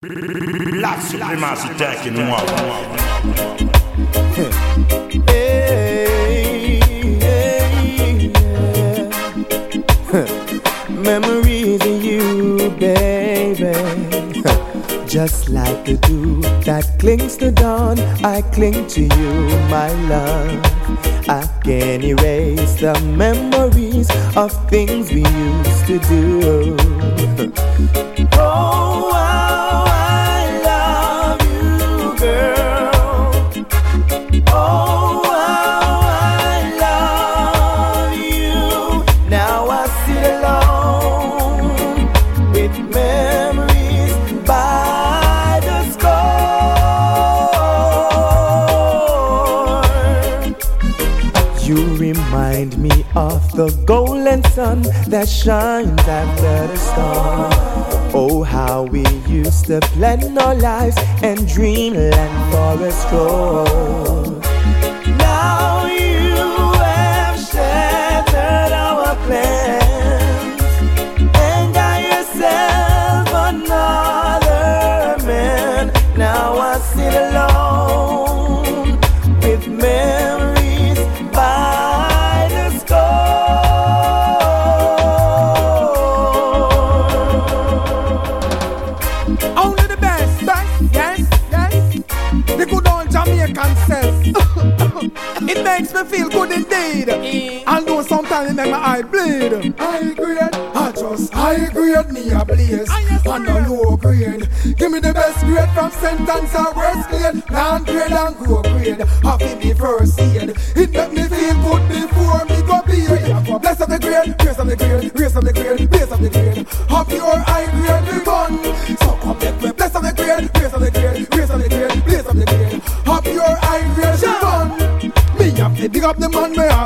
La suprématie taking moi. Hey. Memories of you, baby. Just like the dew that clings to dawn, I cling to you, my love. I can erase the memories of things we used to do. That shines after the storm. Oh, how we used to plan our lives and dreamland for a stroll. Now you have shattered our plans and got yourself another man. Now I sit alone make my eye bleed. High grade, I just high grade, me a blaze. On a low grade. Give me the best grade from sentence or worst grade. Land grade and grow grade. Half in me first aid. It make me feel good before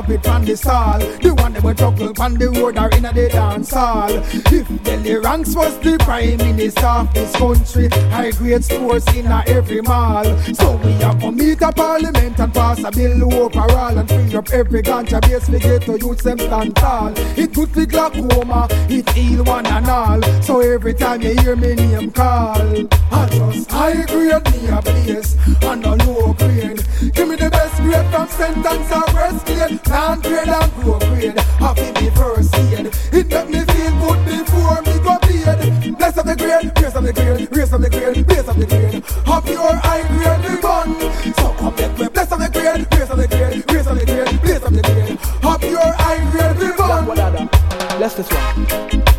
we it from the stall. The one that will juggle on the road or in a the dance hall. If Delhi ranks was the prime minister of this country, high grade stores in a every mall. So we have to meet a parliament and pass a bill overall and free up every ganja base we get to use them stand tall. It good for glaucoma, it heal one and all. So every time you hear me name call, I just high grade me a place and a low grade. Give me the best grade from sentence or worst grade. Land grade and grow grade. Happy me first aid. It make me feel good before me go paid. Bless up the grade, raise up the grade, raise up the grade, raise up the grade. Have your high grade be gone. So come make me bless up the grade, raise up the grade, raise up the grade, raise up the grade. Have your high grade be gone. Bless this one.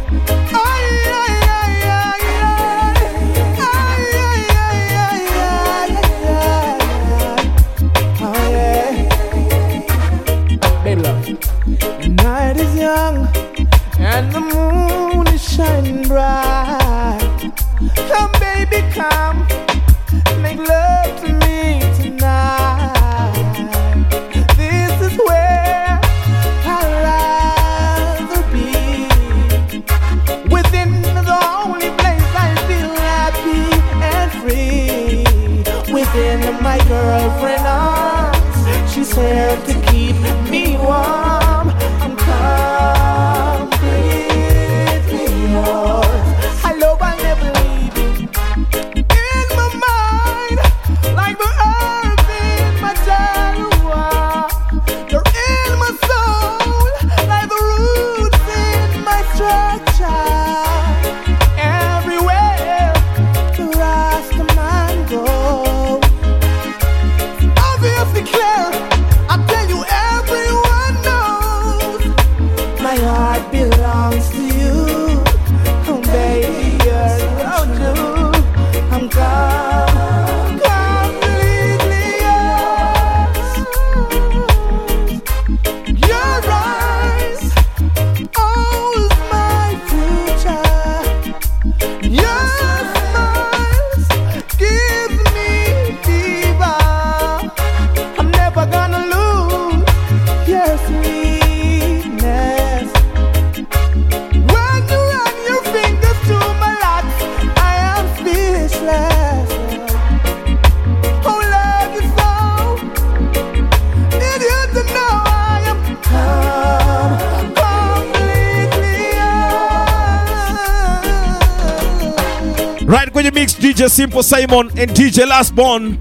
Simple Simon and DJ Lastborn.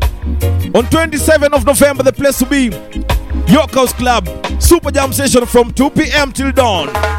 On 27th of November, the place to be York House Club, Super Jam Session from 2 p.m. till dawn.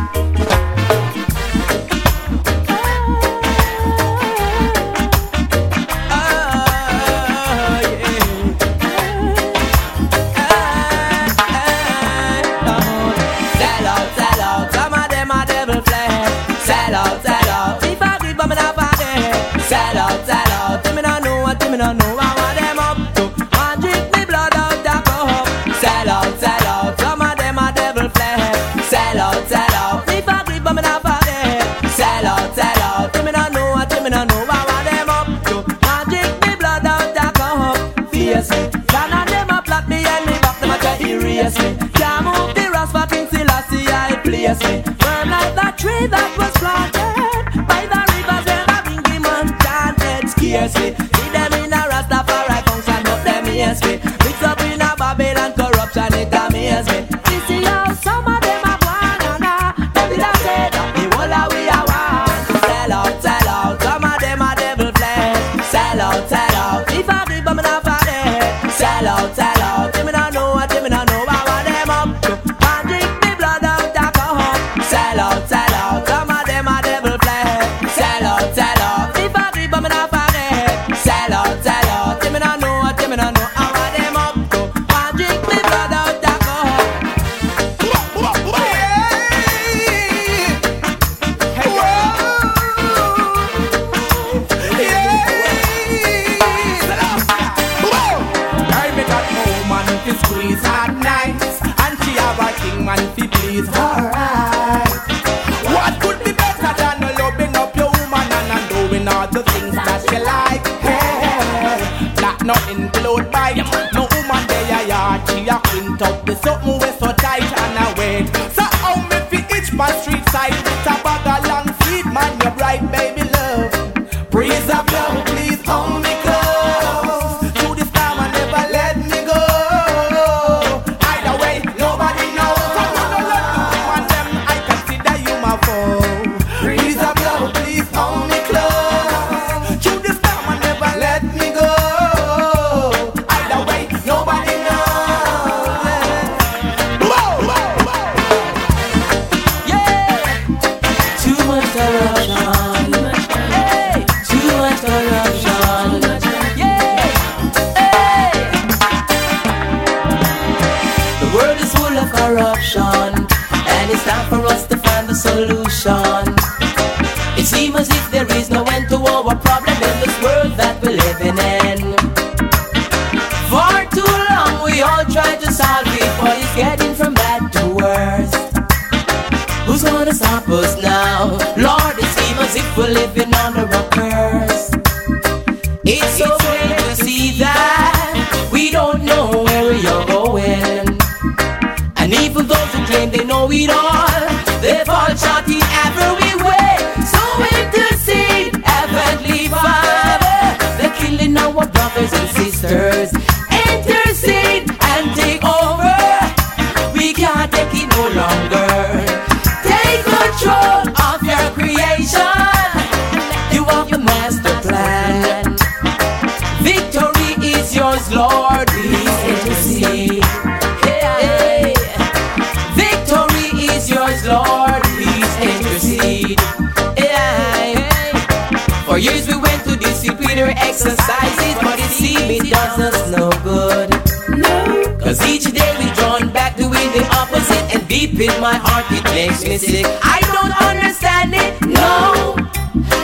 mystic. I don't understand it, no.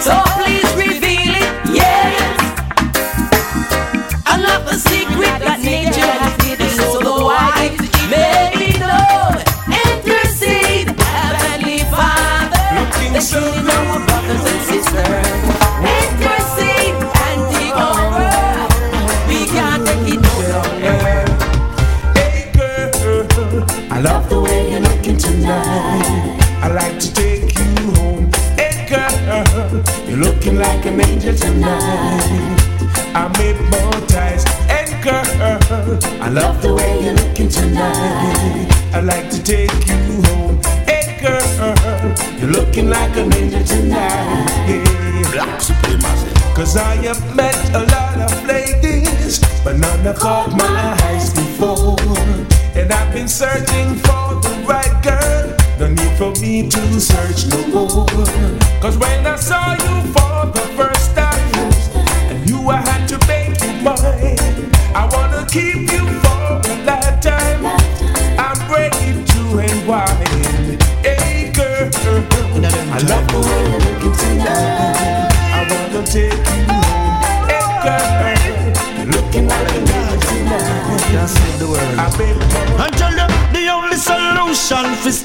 So please reveal it, yes. Unlock the secret that nature has hidden so the wise may be known. Intercede, Heavenly Father, the true. Have met a lot of ladies, but none have caught my eyes before. And I've been searching for the right girl. No need for me to search no more. Cause when I saw you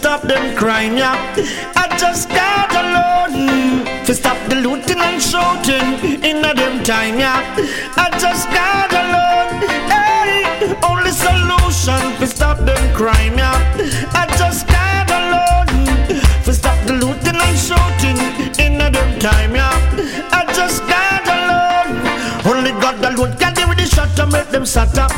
stop them crime, yeah. I just got alone for stop the looting and shooting in a them time, yeah. I just got alone. Hey, only solution for stop them crime, yeah. I just got alone for stop the looting and shooting in a them time, yeah. I just got alone. Only God alone can deal with the shot to make them shut up.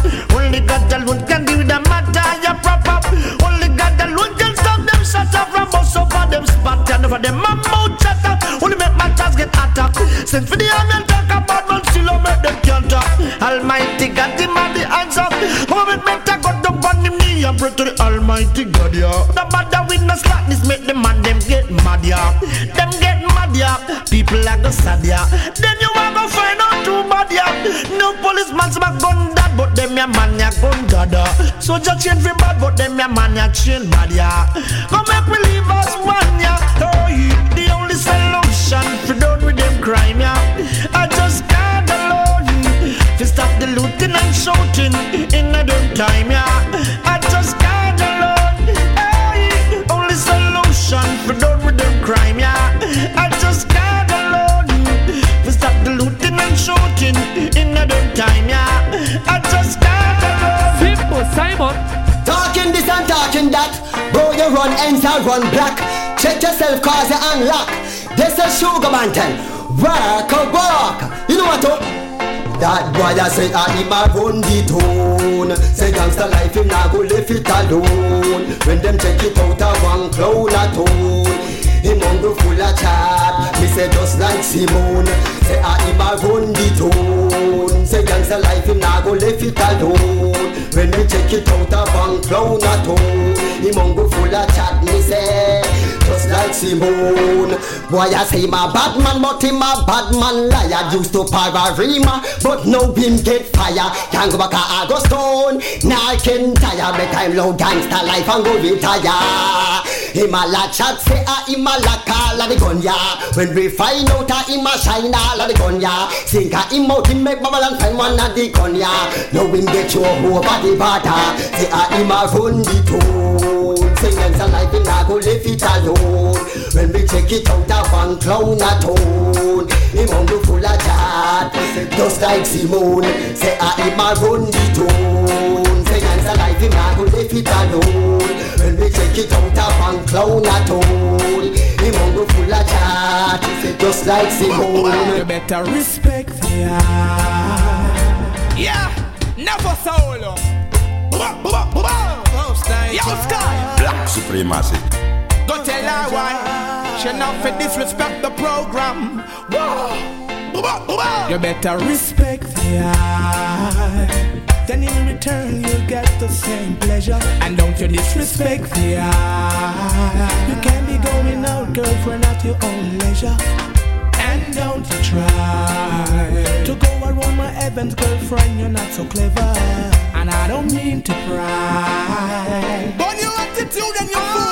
Send for the army and talk about man still don't make them can't talk. Almighty God, him and the up. Moment better got up on him knee and pray to the Almighty God, yeah. No matter with no slackness, make the man them get mad, yeah. Them get mad, yeah. People like the sad, yeah. Then you are gonna find out too bad, yeah. No policeman's back gun that, but them ya man ya gun dada. So just change for bad, but them ya man ya change bad, yeah. Come make me us one, yeah. Oh, yeah. The only solution for done with them crime, looting and shooting in a dumb time, yeah. I just got alone. Hey, only solution for done with them crime, yeah. I just got alone. To stop the looting and shooting in a dumb time, yeah. I just got alone. Simple, Simon. Talking this and talking that. Bro, you run ends, I run black. Check yourself, cause you unlock. This is Sugar Mountain. Work oh, a walk. You know what? Oh? That boy I say I him a run the tone. Say gangsta life him nah go left it alone. When them check it out a one clown a tone Him hungry full of chat. Me say just like Simone. Say I him a run the tone Say gangsta life him nah go left it alone. When me check it out a one clown a tone Him hungry full of chat Me say just like Simone. Boy I say my bad man but him a bad man. Liar Used to para rima but now him get fire. Can't go back a August stone Now I can tire. Make time low gangster life and go retire. Him a la chat say a him a la call a the gun ya When we find out a him a shine all a the gun ya Think a ah, him out him make bubble and find one a the gun ya Now him get you over the border ah. Say a him a run the tone Say gangster life him a go left it alone. When we check it out a one clown a tone Him hungry full of chat. Just like Simone. Say a him a run the tone Say gangster life him a go left it alone. When we check it out a one clown a tone Him hungry full of chat. Just like You better respect the art. Yeah, never solo. Yo, Sky. Black supremacy. Go tell her why. She not for disrespect the program. You better respect the art. Then in return you get the same pleasure. And don't you disrespect the art. You can't be going out, girlfriend, at your own leisure. Don't try to go around my Evans girlfriend, you're not so clever. And I don't mean to pry. But your attitude and your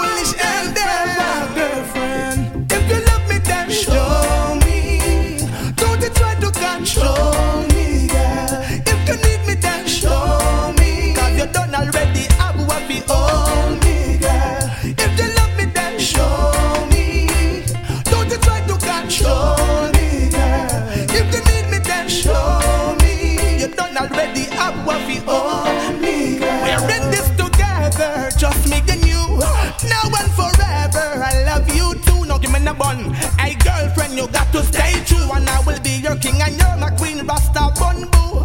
Hey girlfriend, you got to stay true, and I will be your king and you're my queen, Rasta Bunbu.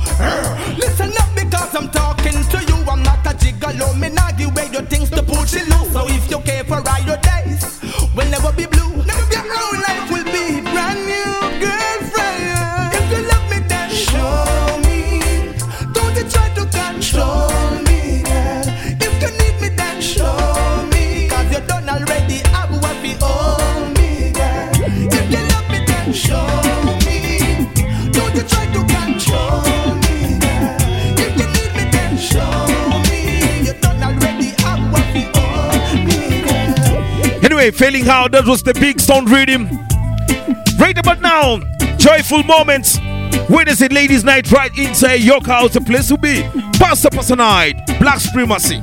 Listen up because I'm talking to you. I'm not a gigolo, me not Where way your things to put you loose. So if you care for all your days, we'll never be blue. Failing out. That was the big stone rhythm. Right about now, joyful moments. Wednesday ladies' night right inside your house, the place to be. Pastor Pastor Night, Black Supremacy.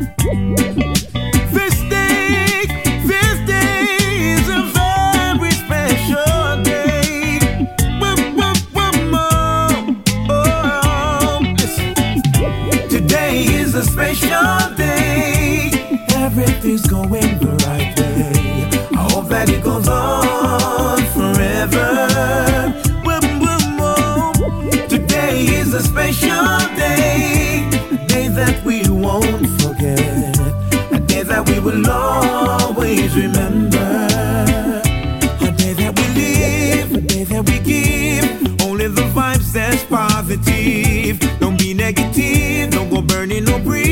Today is a special day. Everything's going right. That it goes on forever. Today is a special day, a day that we won't forget, a day that we will always remember. A day that we live, a day that we give, only the vibes that's positive. Don't be negative, don't go burning, no breathe.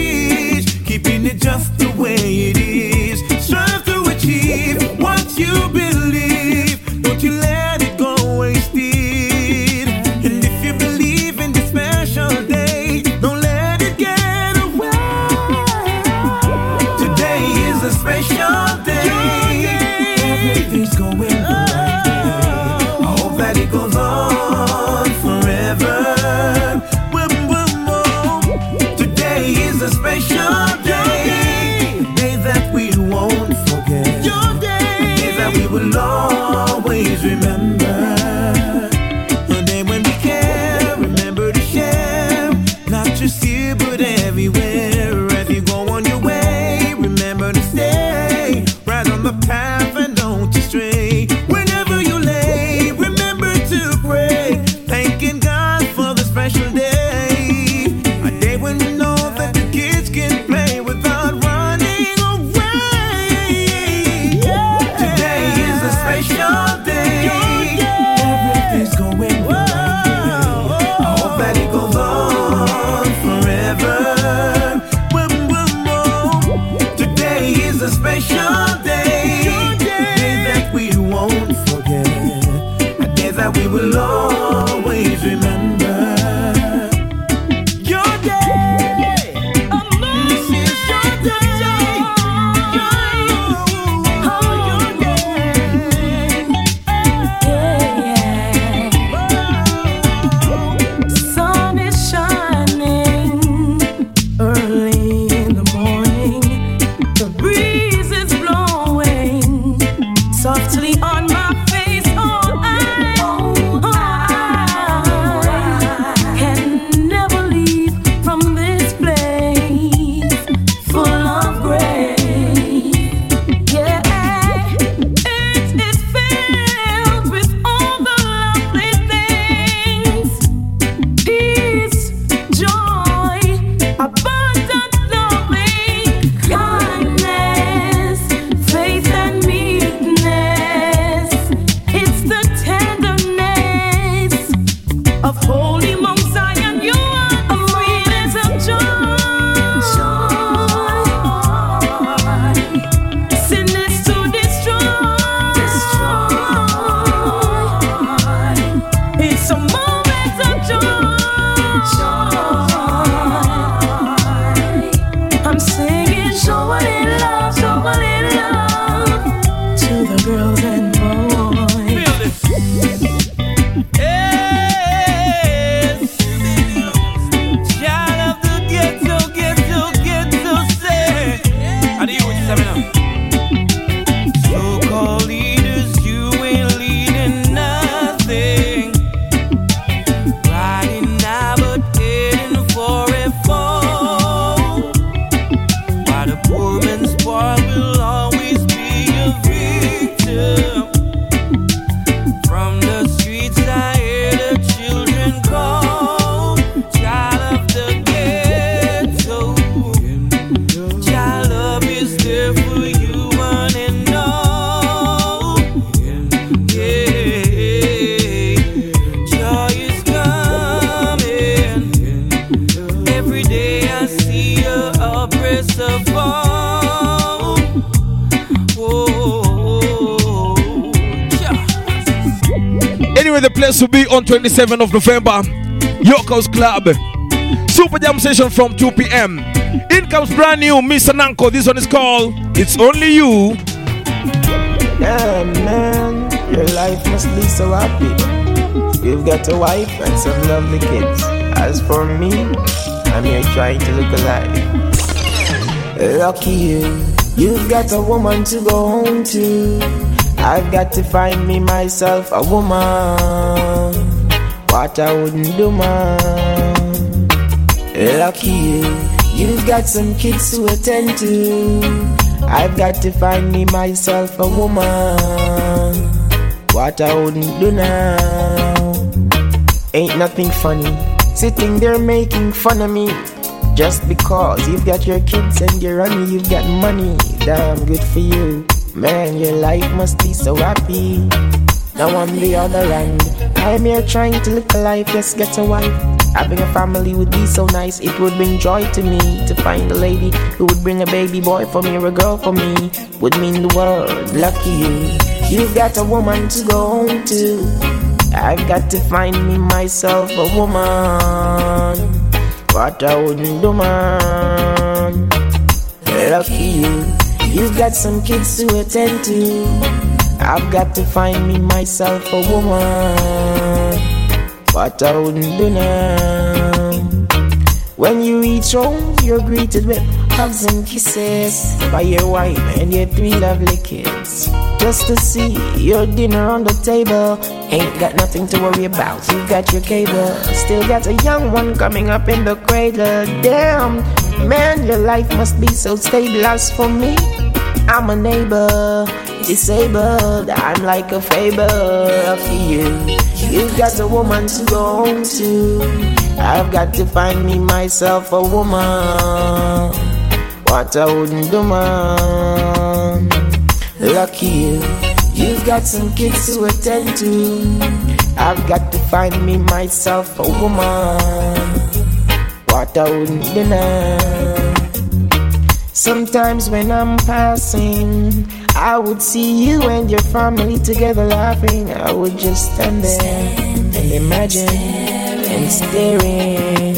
on 27th of November, York House Club. Super Jam Session from 2 p.m. In comes brand new Mr. Nanko. This one is called It's Only You. Yeah, man, your life must be so happy. You've got a wife and some lovely kids. As for me, I'm here trying to look alive. Lucky you, you've got a woman to go home to. I've got to find me myself a woman. What I wouldn't do, man. Lucky you, you've got some kids to attend to. I've got to find me myself a woman. What I wouldn't do now. Ain't nothing funny. Sitting there making fun of me. Just because you've got your kids and you're on you've got money. Damn good for you. Man, your life must be so happy. Now on the other end. I'm here trying to live a life, just get a wife. Having a family would be so nice, it would bring joy to me to find a lady who would bring a baby boy for me or a girl for me. Would mean the world, lucky you. You've got a woman to go home to. I've got to find me myself a woman. What I wouldn't do, man. Lucky you. You've got some kids to attend to. I've got to find me myself a woman. What I wouldn't do now. When you reach home, you're greeted with hugs and kisses by your wife and your three lovely kids. Just to see your dinner on the table. Ain't got nothing to worry about. You got your cable. Still got a young one coming up in the cradle. Damn, man, your life must be so stable. As for me, I'm a neighbor, disabled. I'm like a fable for you. You've got a woman to go home to. I've got to find me myself a woman. What I wouldn't do, man. Lucky you. You've got some kids to attend to. I've got to find me myself a woman. What I wouldn't do now. Sometimes when I'm passing, I would see you and your family together laughing. I would just stand there and imagine and staring.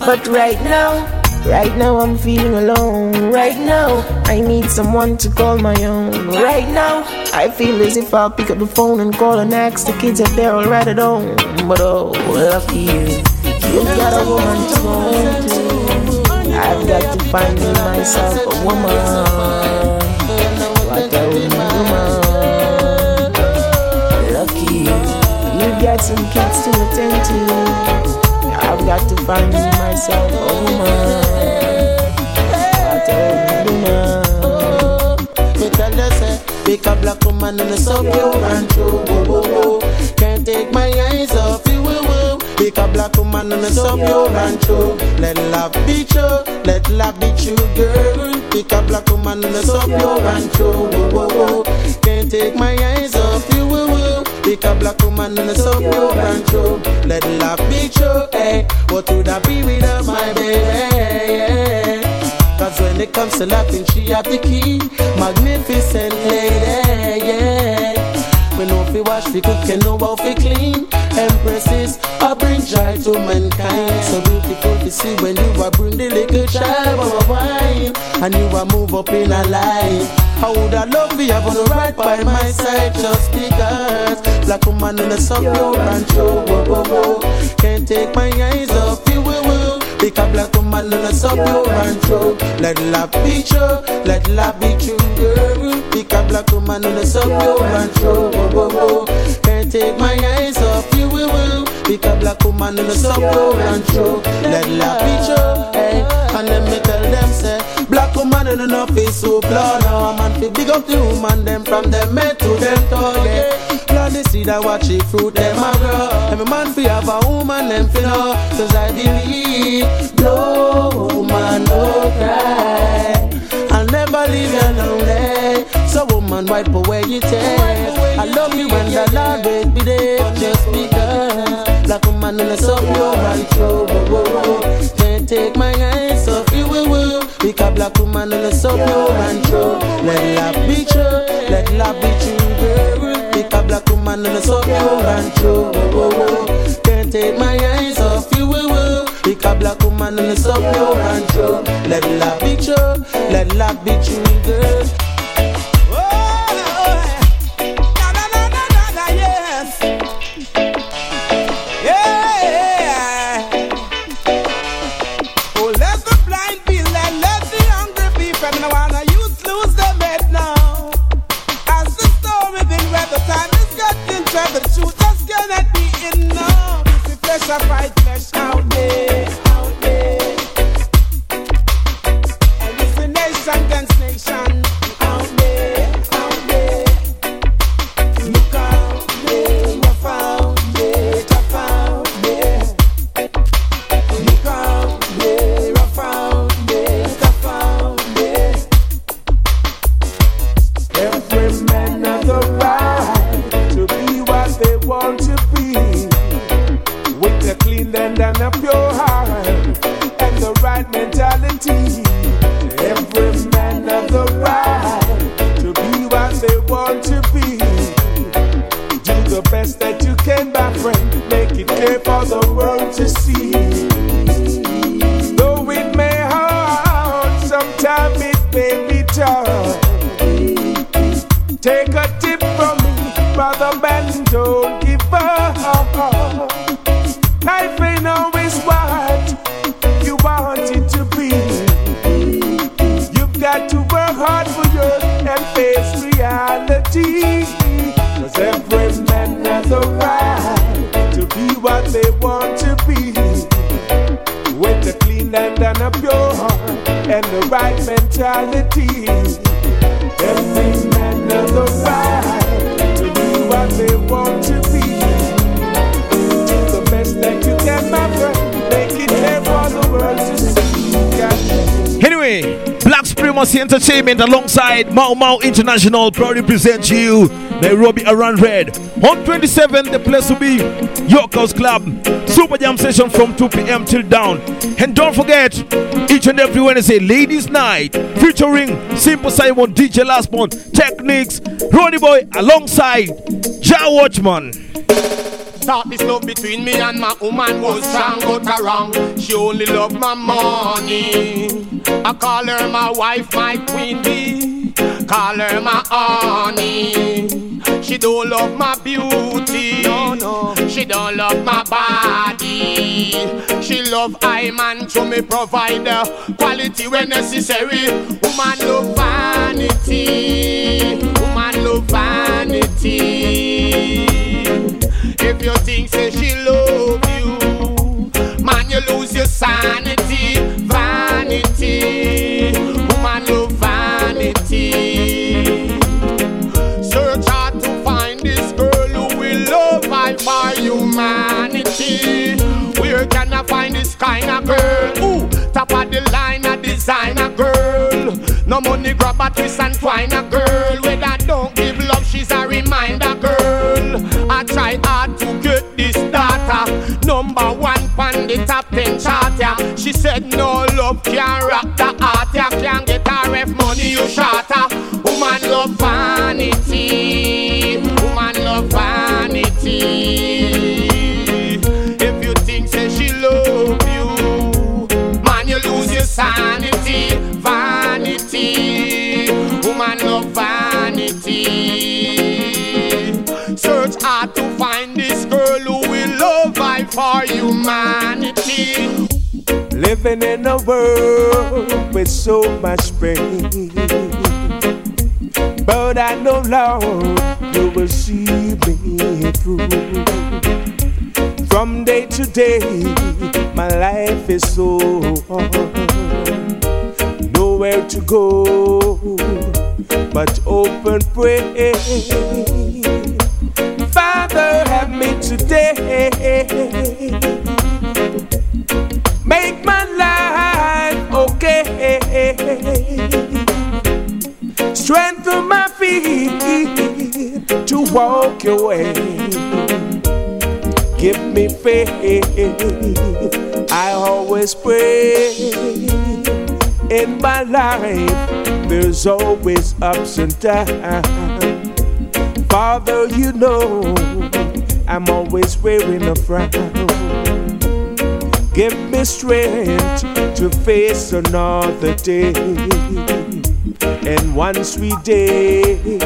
But right now, right now I'm feeling alone. Right now, I need someone to call my own. Right now, I feel as if I'll pick up the phone and call and ask the kids if they're alright at home. But oh, lucky you, you got a woman to go to. I've got to find myself a woman. What a woman. Lucky you, you got some kids to attend to. I've got to find myself a woman. What a woman. Pick a black woman and a sub you and through. Whoa, whoa, whoa. Can't take my eyes off. Pick a black woman and a sub you and through. Let love be true, let love be true, girl. Pick a black woman and a sub you and through. Whoa, whoa, whoa. Can't take my eyes off you. Whoa, whoa. Pick a black woman and a sub you and through. Let love be true, eh? What would I be without my baby? Cause when it comes to laughing, she have the key. Magnificent lady, yeah. We know fi wash, fi cook, and know how fi clean. Empresses, I bring joy to mankind. So beautiful to see when you are bring the little child of wine. And you are move up in a life. How would I love you have on right by my side just because Black woman in the sun, and true, whoa, whoa, whoa. Can't take my eyes off you, woo. Pick a black woman in the sun, pure and true. Let love be true, let love be true, girl. Pick a woman in the sun, pure and whoa. Can't take my eyes off you, woo, woo. Pick a black woman in the sun, pure and true. Let be true, hey. And let me tell them, say, black woman in the face so blood. Now a man fi big up the woman, them from them head to them toe, yeah. Plant the seed and watch it fruit, them a grow. Every man fi have a woman, them fi know. Cause I believe, no woman, no cry. I'll never leave you lonely. Eh. So woman, wipe away your tears. I love you and I'll always be there just because. Black woman in the sun, you're through. Whoa, oh, oh, whoa, oh, whoa. Can't take my eyes off you, woo. Pick a black woman in the sun, you're through. Let love be true, let love be true, girl. Pick a black woman in the sun, you're whoa. Can't take my eyes woman on the sub and true. Let love be true, let love be true, girl. Fight flesh out there, and heart a right to be what they want to be. Do the best that you can, my friend. Make it clear for the world to see. Anyway, Black Supremacy Entertainment alongside Mau Mau International proudly present you Nairobi Around Red. On 27, the place will be York House Club. Super Jam session from 2 p.m. till down. And don't forget, each and every Wednesday, Ladies Night, featuring Simple Simon, DJ Last Techniques, Ronnie Boy, alongside Ja Watchman. Thought this love between me and my woman was strong, but wrong. She only loved my money. I call her my wife, my queen bee. Call her my honey. She don't love my beauty. No, no. She don't love my body. She love I man to me provide quality when necessary. Woman love vanity. Where can I find this kind of girl? Ooh, top of the line, a designer girl. No money grab a twist and twine a girl. Where that don't give love, she's a reminder girl. I try hard to get this data. Number one on the top ten chart, yeah. She said no love can rock the heart, yeah. Can't get her ref money, you shatter. Woman love vanity. Vanity. Search hard to find this girl who will love I for humanity. Living in a world with so much pain. But I know, Lord, you will see me through. From day to day, my life is so hard. Nowhere to go but open pray. Father, have me today. Make my life okay. Strengthen my feet to walk your way. Give me faith. I always pray in my life. There's always ups and downs. Father, you know I'm always wearing a frown. Give me strength to face another day. And one sweet day,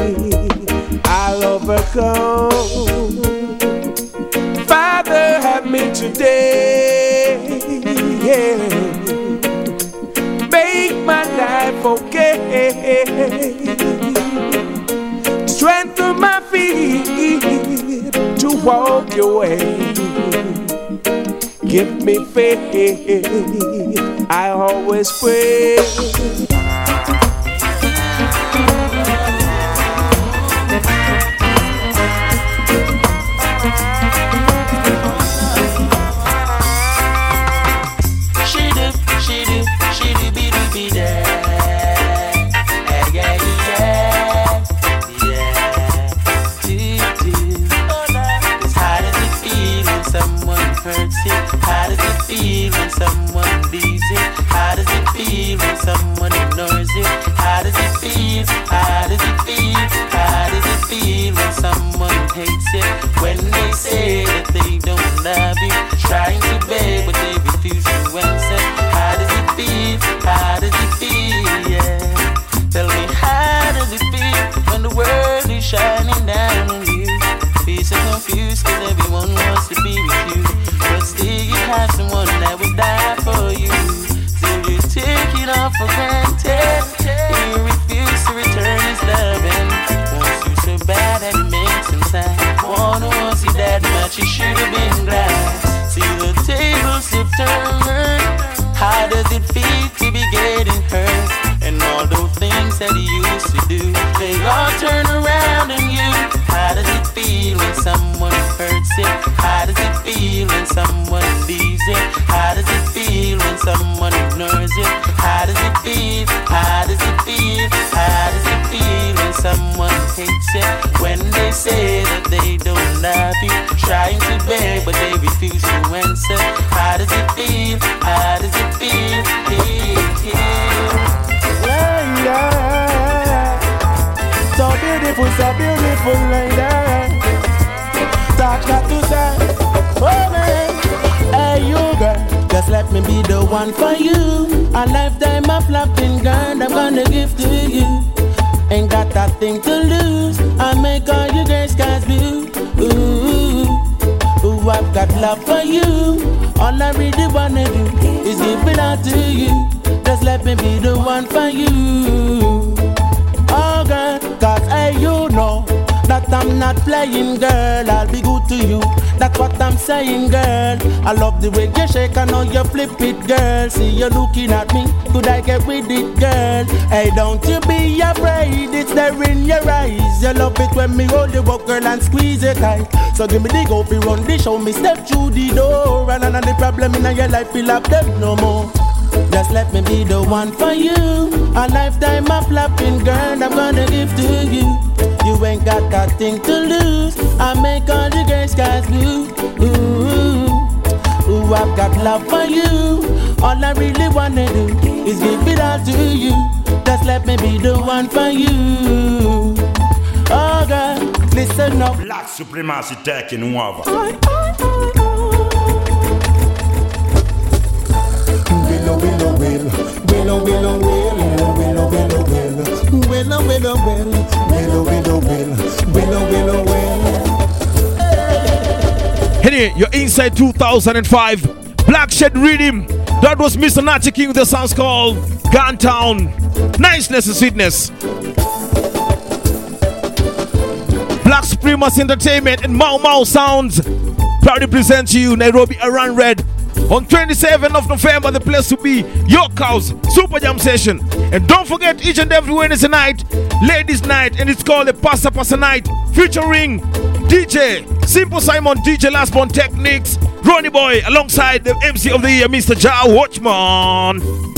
I'll overcome. Father, have me today. Yeah. Okay. Strengthen my feet to walk your way. Give me faith. I always pray. They Wanna see that much, he should have been glad. See the tables have turned. How does it feel to be getting hurt? And all those things that he used to do, they all turn around on you. Feel when someone hurts you? How does it feel when someone leaves you? How does it feel when someone ignores you? How does it feel? How does it feel? How does it feel when someone hates you? When they say that they don't love you, trying to beg but they refuse to answer. How does it feel? How does it feel? Yeah, yeah. yeah. So beautiful, so beautiful lady. Talk not to say, oh man. Hey you girl, just let me be the one for you. A lifetime of loving girl, I'm gonna give to you. Ain't got that thing to lose. I make all you girls skies blue. Ooh, ooh, I've got love for you. All I really wanna do is give it out to you. Just let me be the one for you. Oh girl, cause hey you know that I'm not playing girl. I'll be good to you. That's what I'm saying, girl. I love the way you shake, I know you flip it, girl. See you looking at me, could I get with it, girl? Hey, don't you be afraid, it's there in your eyes. You love it when me hold you up, girl, and squeeze it tight. So give me the go, fi run the show, me step through the door. And none of the problem in your life, feel up them no more. Just let me be the one for you. A lifetime of loving, girl, I'm gonna give to you. You ain't got that thing to lose. I make all the gray skies blue. Ooh, ooh, I've got love for you. All I really wanna do is give it all to you. Just let me be the one for you. Oh, girl, listen up. Black supremacy taking over. Willow, willow, will. Willow, willow, will. Willow, willow, will. Willow, willow, will. Willow, willow, will. Hey, you're inside 2005. Black Shed Rhythm. That was Mr. Natty King with the sounds called Gun Town. Niceness and sweetness. Black Supremacy Entertainment and Mau Mau Sounds proudly present to you Nairobi Around Red on 27th of November. The place to be York House Super Jam Session. And don't forget each and every Wednesday night, Ladies Night, and it's called the Passa Passa Night featuring DJ Simple Simon, DJ Last Born Techniques, Ronnie Boy, alongside the MC of the year, Mr. Jah Watchman.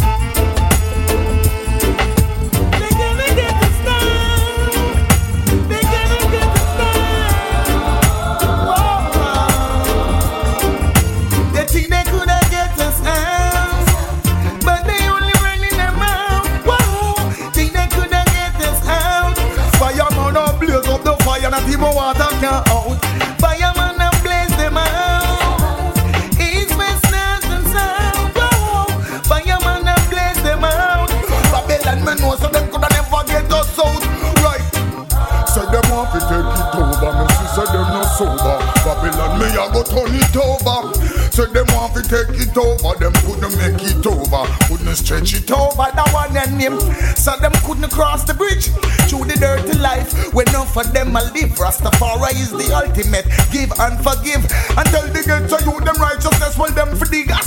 Go turn it over. So them want to take it over, them couldn't make it over, couldn't stretch it over. That one and him, so them couldn't cross the bridge through the dirty life. When none for them a live, Rastafari is the ultimate. Give and forgive, and tell the ghetto you them righteousness, well them for the gas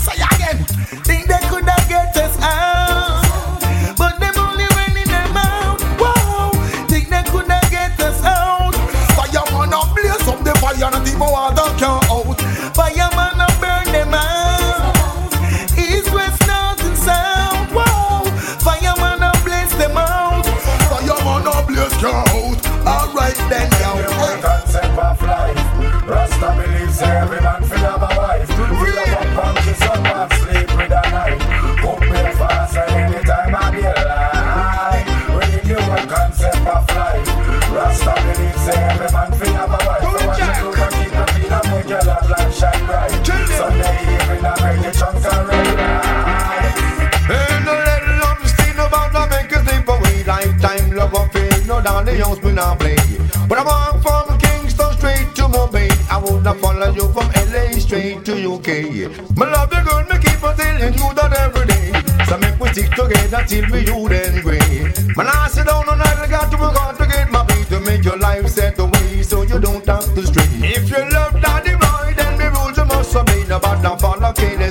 you from LA straight to UK. My love you good, me keep on telling you that every day. So make we stick together till we you then gray. Man, I sit down and I got to work hard to get my beat to make your life set away so you don't have to stray. If you love daddy boy, then the rules you must obey. No bottom follow, can't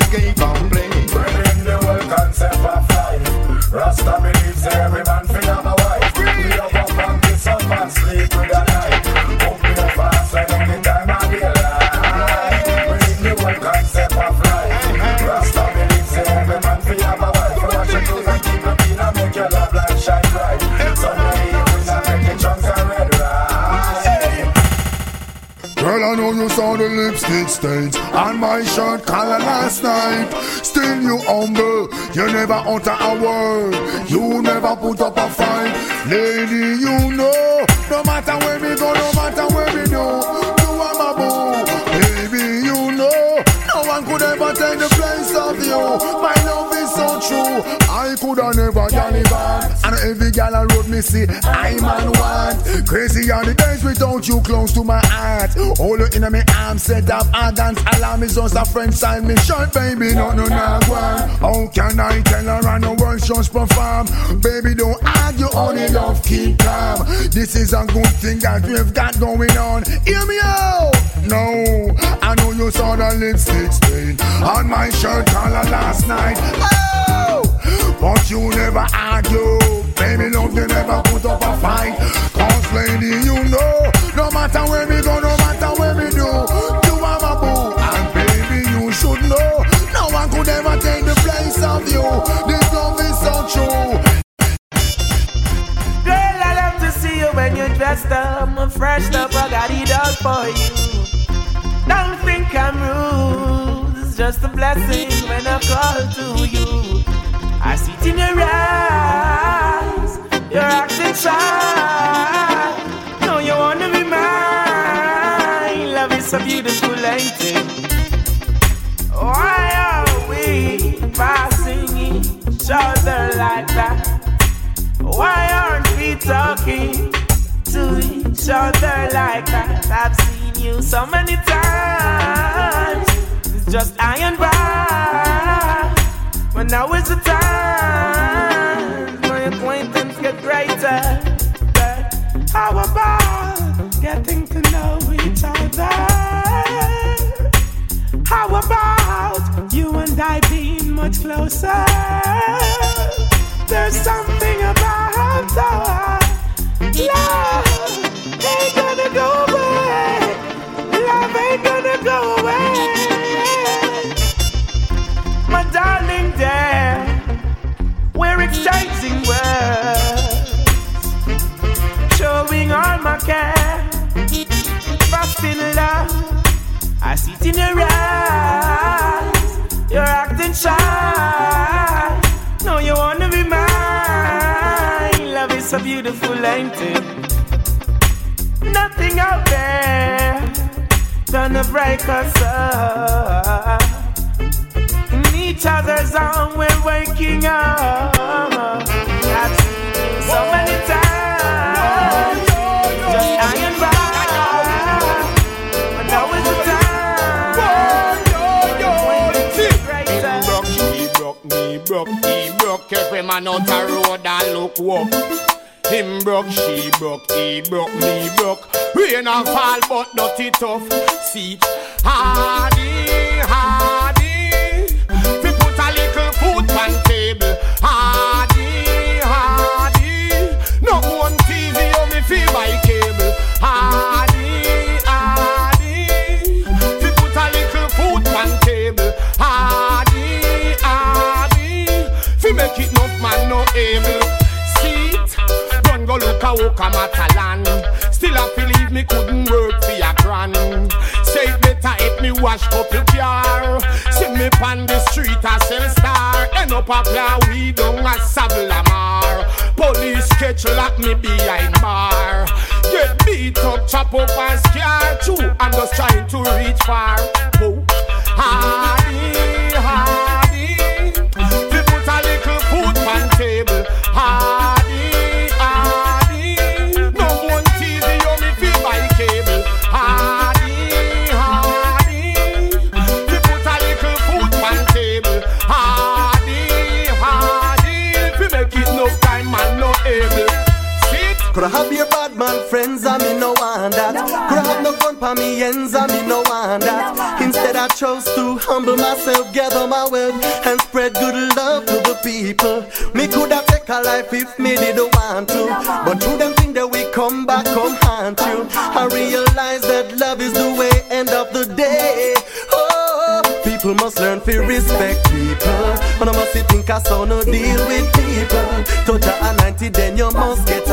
my shirt collar last night. Still you humble, you never utter a word, you never put up a fight. Lady, you know, no matter where we go, no matter where we do, you are my boo. Baby, you know, no one could ever take the place of you. My love is so true, I coulda never done it. And every gal I road me see, I'm on one. Crazy are the days without you close to my heart. Hold you in my arms, set up organs. Alarm is just a friend sign me short, baby. No, no, no, one. How can I tell her I no words just perform? Baby, don't argue, only love keep calm. This is a good thing that we've got going on. Hear me out. No, I know you saw the lipstick stain on my shirt collar last night. Oh, but you never argue. Baby, love, you never put up a fight. Cause lady, you know, no matter where we go, no matter where we do, you are my boo. And baby, you should know, no one could ever take the place of you. This love is so true. Girl, I love to see you when you're dressed up, I'm freshed up, I got it all for you. Don't think I'm rude, it's just a blessing when I call to you. I see it in your eyes, you're acting shy. No, you wanna be mine, love is a beautiful, thing. Why are we passing each other like that? Why aren't we talking to each other like that? I've seen you so many times. It's just I and by. But now is the time. My acquaintance get greater. But how about beautiful painting. Nothing out there gonna break us up. In each other's arms, we're waking up. That's so many times, just I and by. Broke, he broke, he broke every man out a road and look up. Him broke, she broke, he broke, me broke. Rain and fall, but dirty tough. Hardy, hardy. Matalan. Still I believe me couldn't work for a grand. Say it better if me wash up your car. See me pan the street a sell star. End up a plow we down a Savlamar. Police catch lock me behind bar. Get beat up, chop up and scare too. I'm just trying to reach far. Oh, hardy, hardy. We put a little food on table. Hardy, Could I have your bad man friends and me no one that. Could I have no fun pa me ends and me no one that. Instead I chose to humble myself, gather my wealth And spread good love to the people. Me could have take a life if me didn't want to. But through them thing that we come back, come haunt you I realize that love is the way, end of the day. Oh, people must learn to respect people. And I must think I saw no deal with people. Touch a 90 then you must get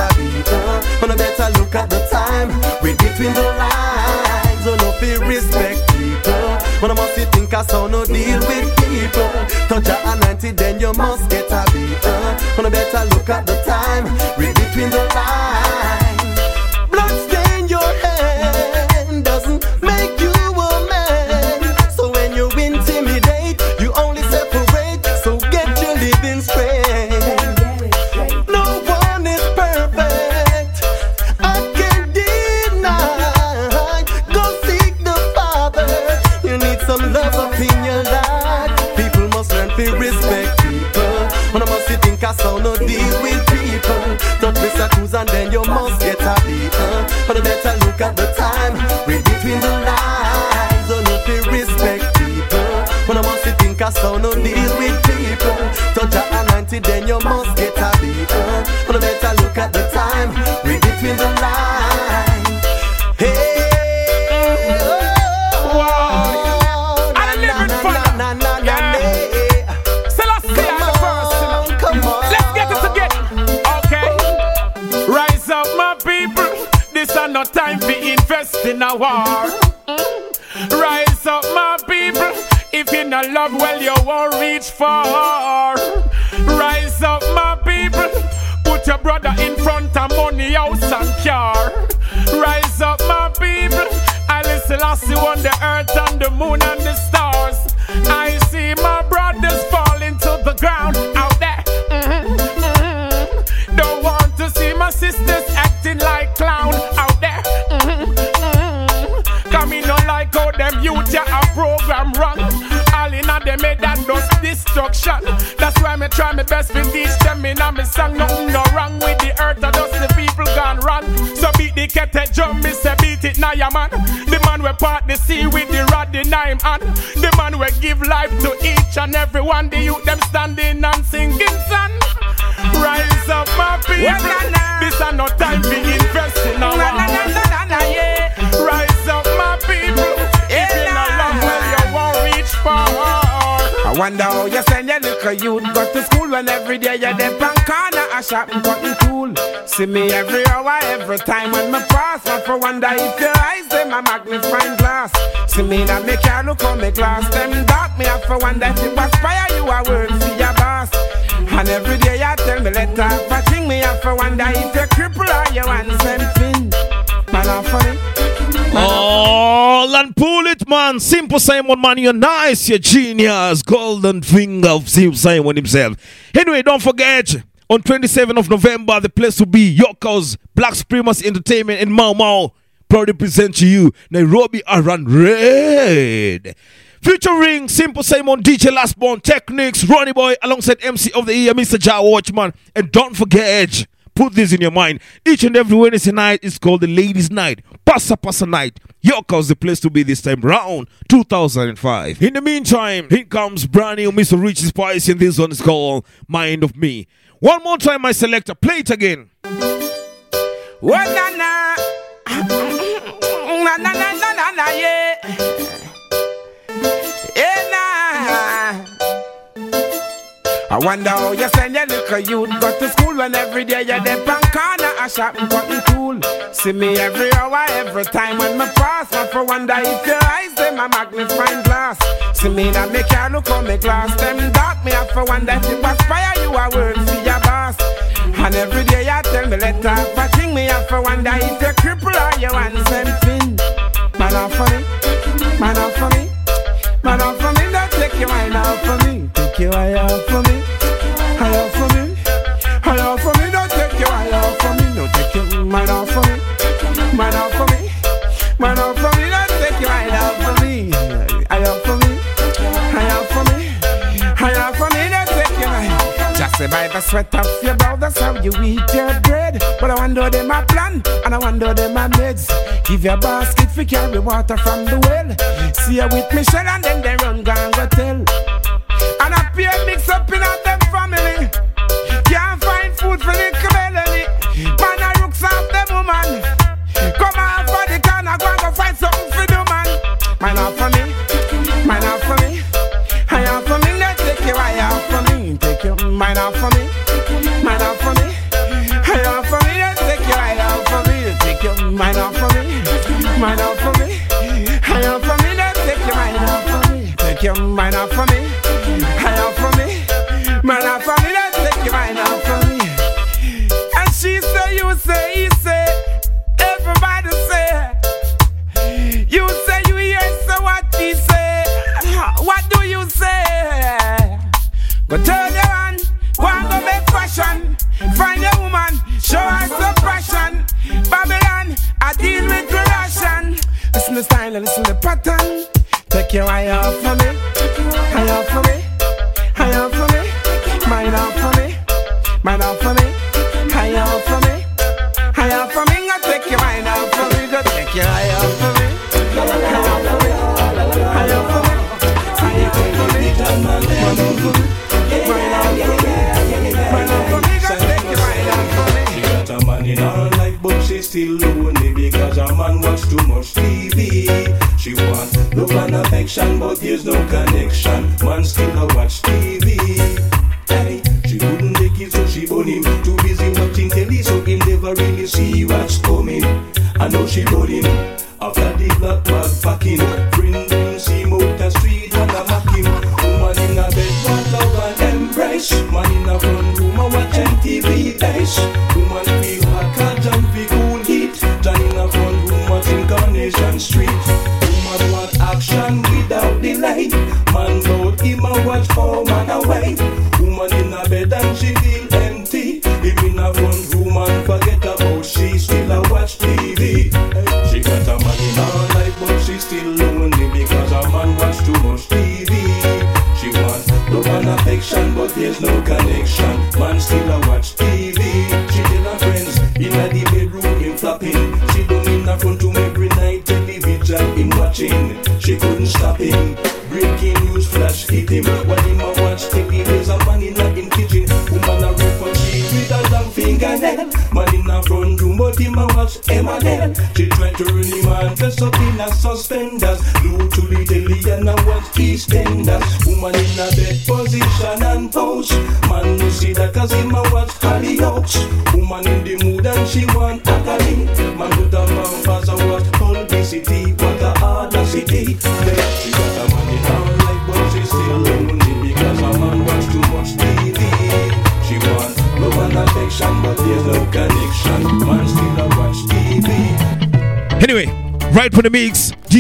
And I must you think I saw no deal with people. Touch a 90 then you must get a beater uh. And I better look at the time. Read between the lines But I better look at the time. Read between the lines Don't know to respect people. When I must think I saw no deal with people. Touch a 90 then you must every day you're there on corner a shop and cutting tool. See me every hour, every time when me pass. I for wonder if your eyes them a magnifying glass. See me that me can't look on me glass. Them dark me I for wonder if you aspire you a work for your boss. And every day you tell me let off a thing me I for wonder if you cripple or you want something. Man, I'm funny. Oh, and pull it, man. Simple Simon, man. You're nice. You're genius. Golden finger of Simple Simon himself. Anyway, don't forget. On 27th of November, the place will be York House Black Supremacy Entertainment in Mau Mau. Proudly present to you Nairobi Around Red. Featuring Simple Simon, DJ Lastborn, Technics, Ronnie Boy, alongside MC of the Year, Mr. Jah Watchman. And don't forget. Put this in your mind. Each and every Wednesday night is called the Ladies' Night. Passa Passa Night. York's the place to be this time round 2005. In the meantime, here comes brand new Mr. Richie Spice, and this one is called Mind of Me. One more time, my selector. Play it again. Well, I wonder how you send your little youth go to school when every day you're there pan corner a shop and cutting tool. See me every hour, every time when me pass. I for wonder if your eyes them a magnifying glass. See me that me car look on me glass. Them dark me I for wonder if it aspire you a word for your boss. And every day you tell me let off a thing me I for wonder if you cripple or you want something. Man off for me, man off for me, man off for me. Take your mind off for me, take your eye off for me, off for me, off for me. Don't take your eye off for me, don't take your mind off for me, mind off for me, mind off for me. Don't take your eye off for me, off for me, off for me, off for me. Don't take your eye. Just by the sweat of your brow, that's how you eat your bread. But I wonder them a plan, and I wonder them a meds. Give your basket for carry water from the well. See her with Michelle and then they run gang go tell. And a peer mix up in a them family. Can't find food for the belly. Man a looks off them woman. Come on for the corner, go and go find something for the man. Man off for me, man off for me. I off for me, let's take your eye off for me. Take your mind embrace. Man in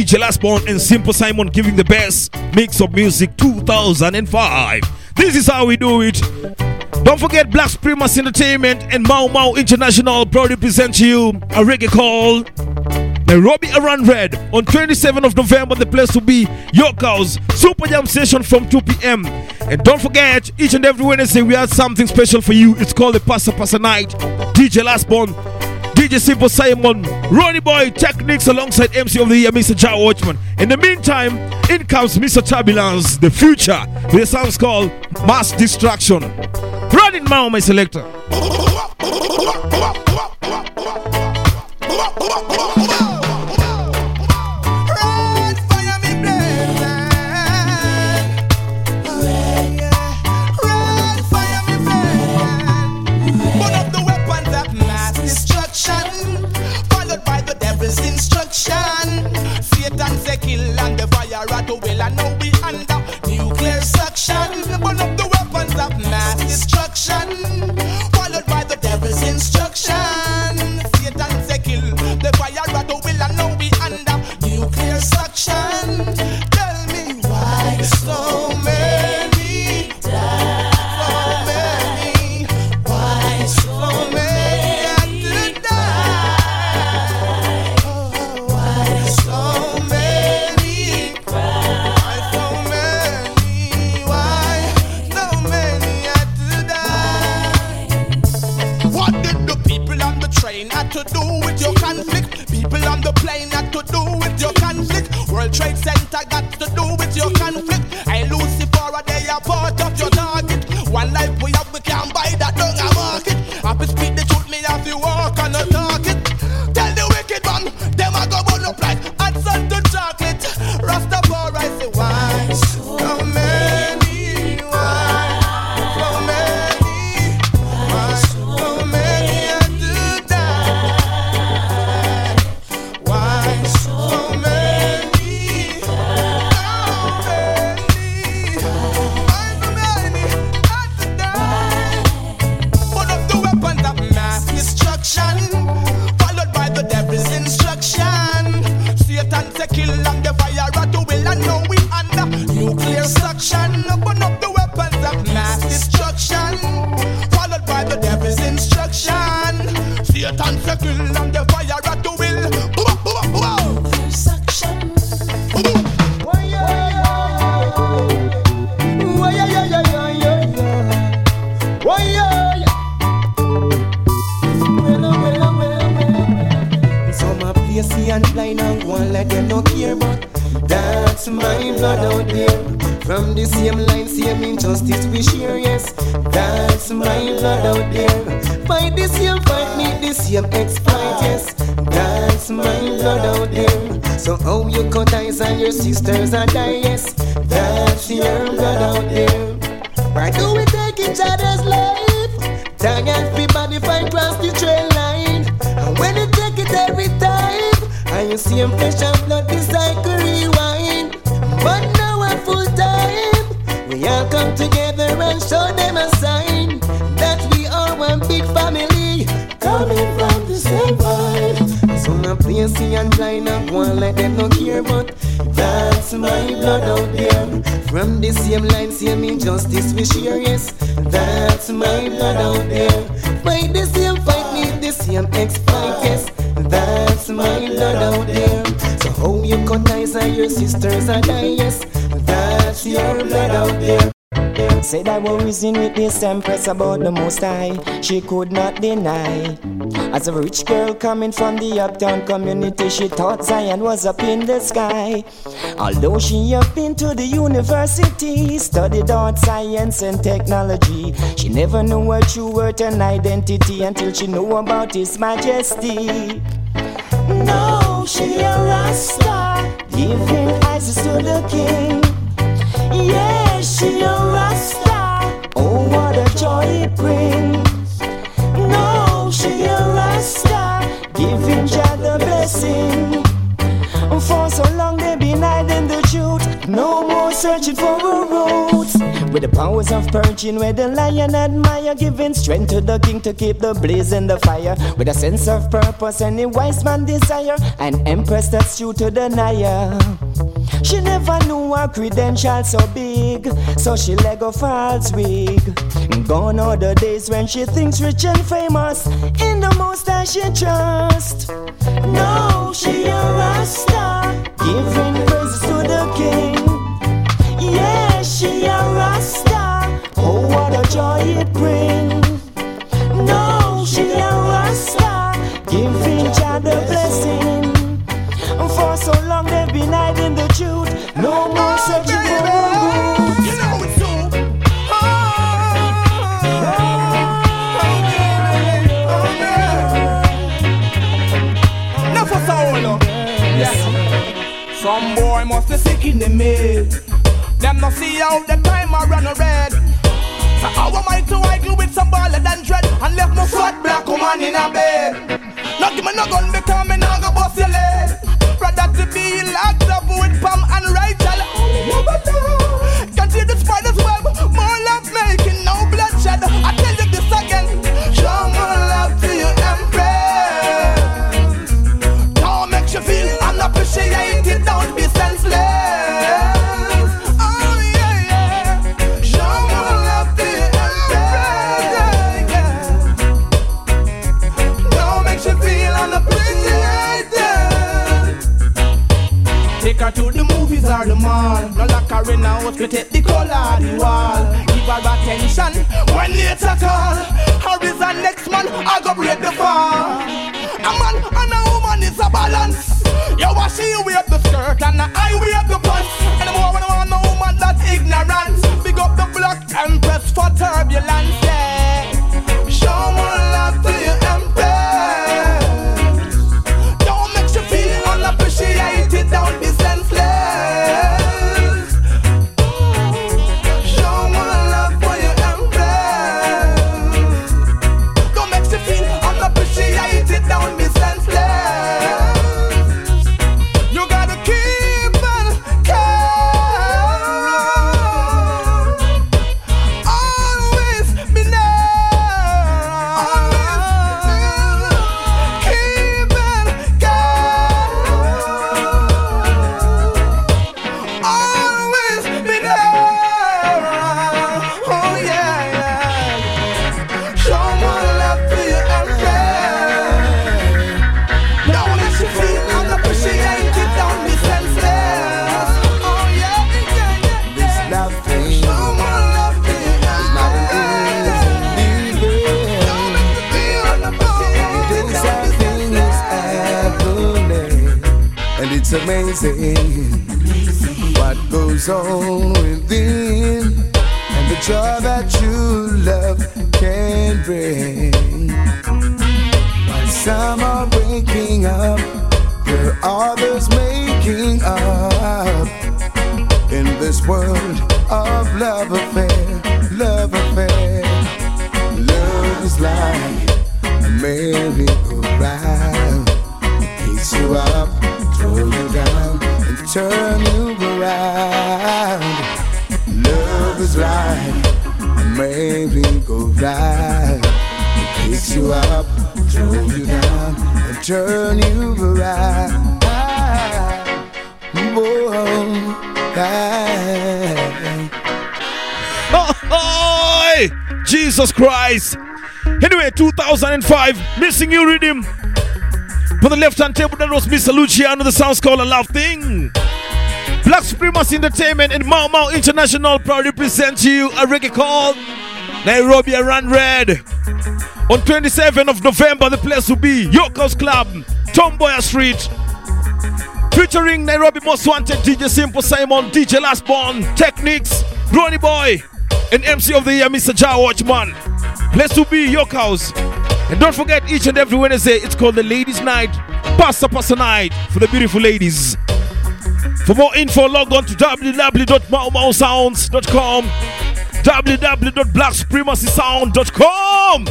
DJ Lastborn and Simple Simon giving the best mix of music 2005. This is how we do it. Don't forget Black Primus Entertainment and Mau Mau International proudly present to you a reggae call Nairobi Around Red on 27th of November. The place will be York House Super Jam Session from 2 p.m. And don't forget, each and every Wednesday we have something special for you. It's called the Passa Passa Night. DJ Lastborn DJ Simple Simon, Ronnie Boy Techniques alongside MC of the Year, Mr. Jah Watchman. In the meantime, in comes Mr. Turbulence, the future, with a song called Mass Distraction. Running now, my selector. I will reason with this empress about the most high, she could not deny. As a rich girl coming from the uptown community, she thought Zion was up in the sky. Although she up been to the university, studied art, science, and technology, she never knew her true worth and identity until she knew about His Majesty. No, she a Rasta, giving eyes to the king. Yeah, she a Rasta joy it brings. No, she a Rasta, giving Jah the blessing. For so long they've been hiding the truth, no more searching for a root. With the powers of purging, where the lion admire, giving strength to the king to keep the blaze in the fire. With a sense of purpose, any wise man desire, an empress that's true to the Naya. She never knew her credentials so big, so she let go false wig. Gone are the days when she thinks rich and famous, in the most that she trust. No, she a rasta, giving praises to the king. Yeah, she a rasta. Oh, what a joy it brings. Been the truth. No more searching for good. You know it's so. Enough for soul. Yes. Some boy must be sick in the mid. Them not see how the time I run a red. So how am I to argue with some baller than dread and left my fat black woman in a bed? Not give me no gun because me not go bust your leg. Rather to be locked up with palm and Rachel. And it's amazing what goes on within, and the joy that you love can bring. While some are waking up, there are others making up in this world of love affair, love merry-go-round. It picks you up, throw you down, and turn you around. Whoa, Oi! Jesus Christ. Anyway, 2005, missing you rhythm. For the left hand table, that was Mr. Luciano, the sounds called a love thing. Black Supremacy Entertainment and Mau Mau International proudly present to you a reggae called Nairobi Run Red. On 27th of November, the place will be York House Club, Tom Mboya Street. Featuring Nairobi Most Wanted DJ Simple Simon, DJ Lastborn, Techniques, Ronnie Boy, and MC of the Year, Mr. Jah Watchman. Place to be York House. And don't forget, each and every Wednesday, it's called the Ladies' Night, Passa Passa Night for the beautiful ladies. For more info, log on to www.maumausounds.com, www.blacksupremacysound.com.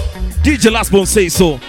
DJ Lastborn say so.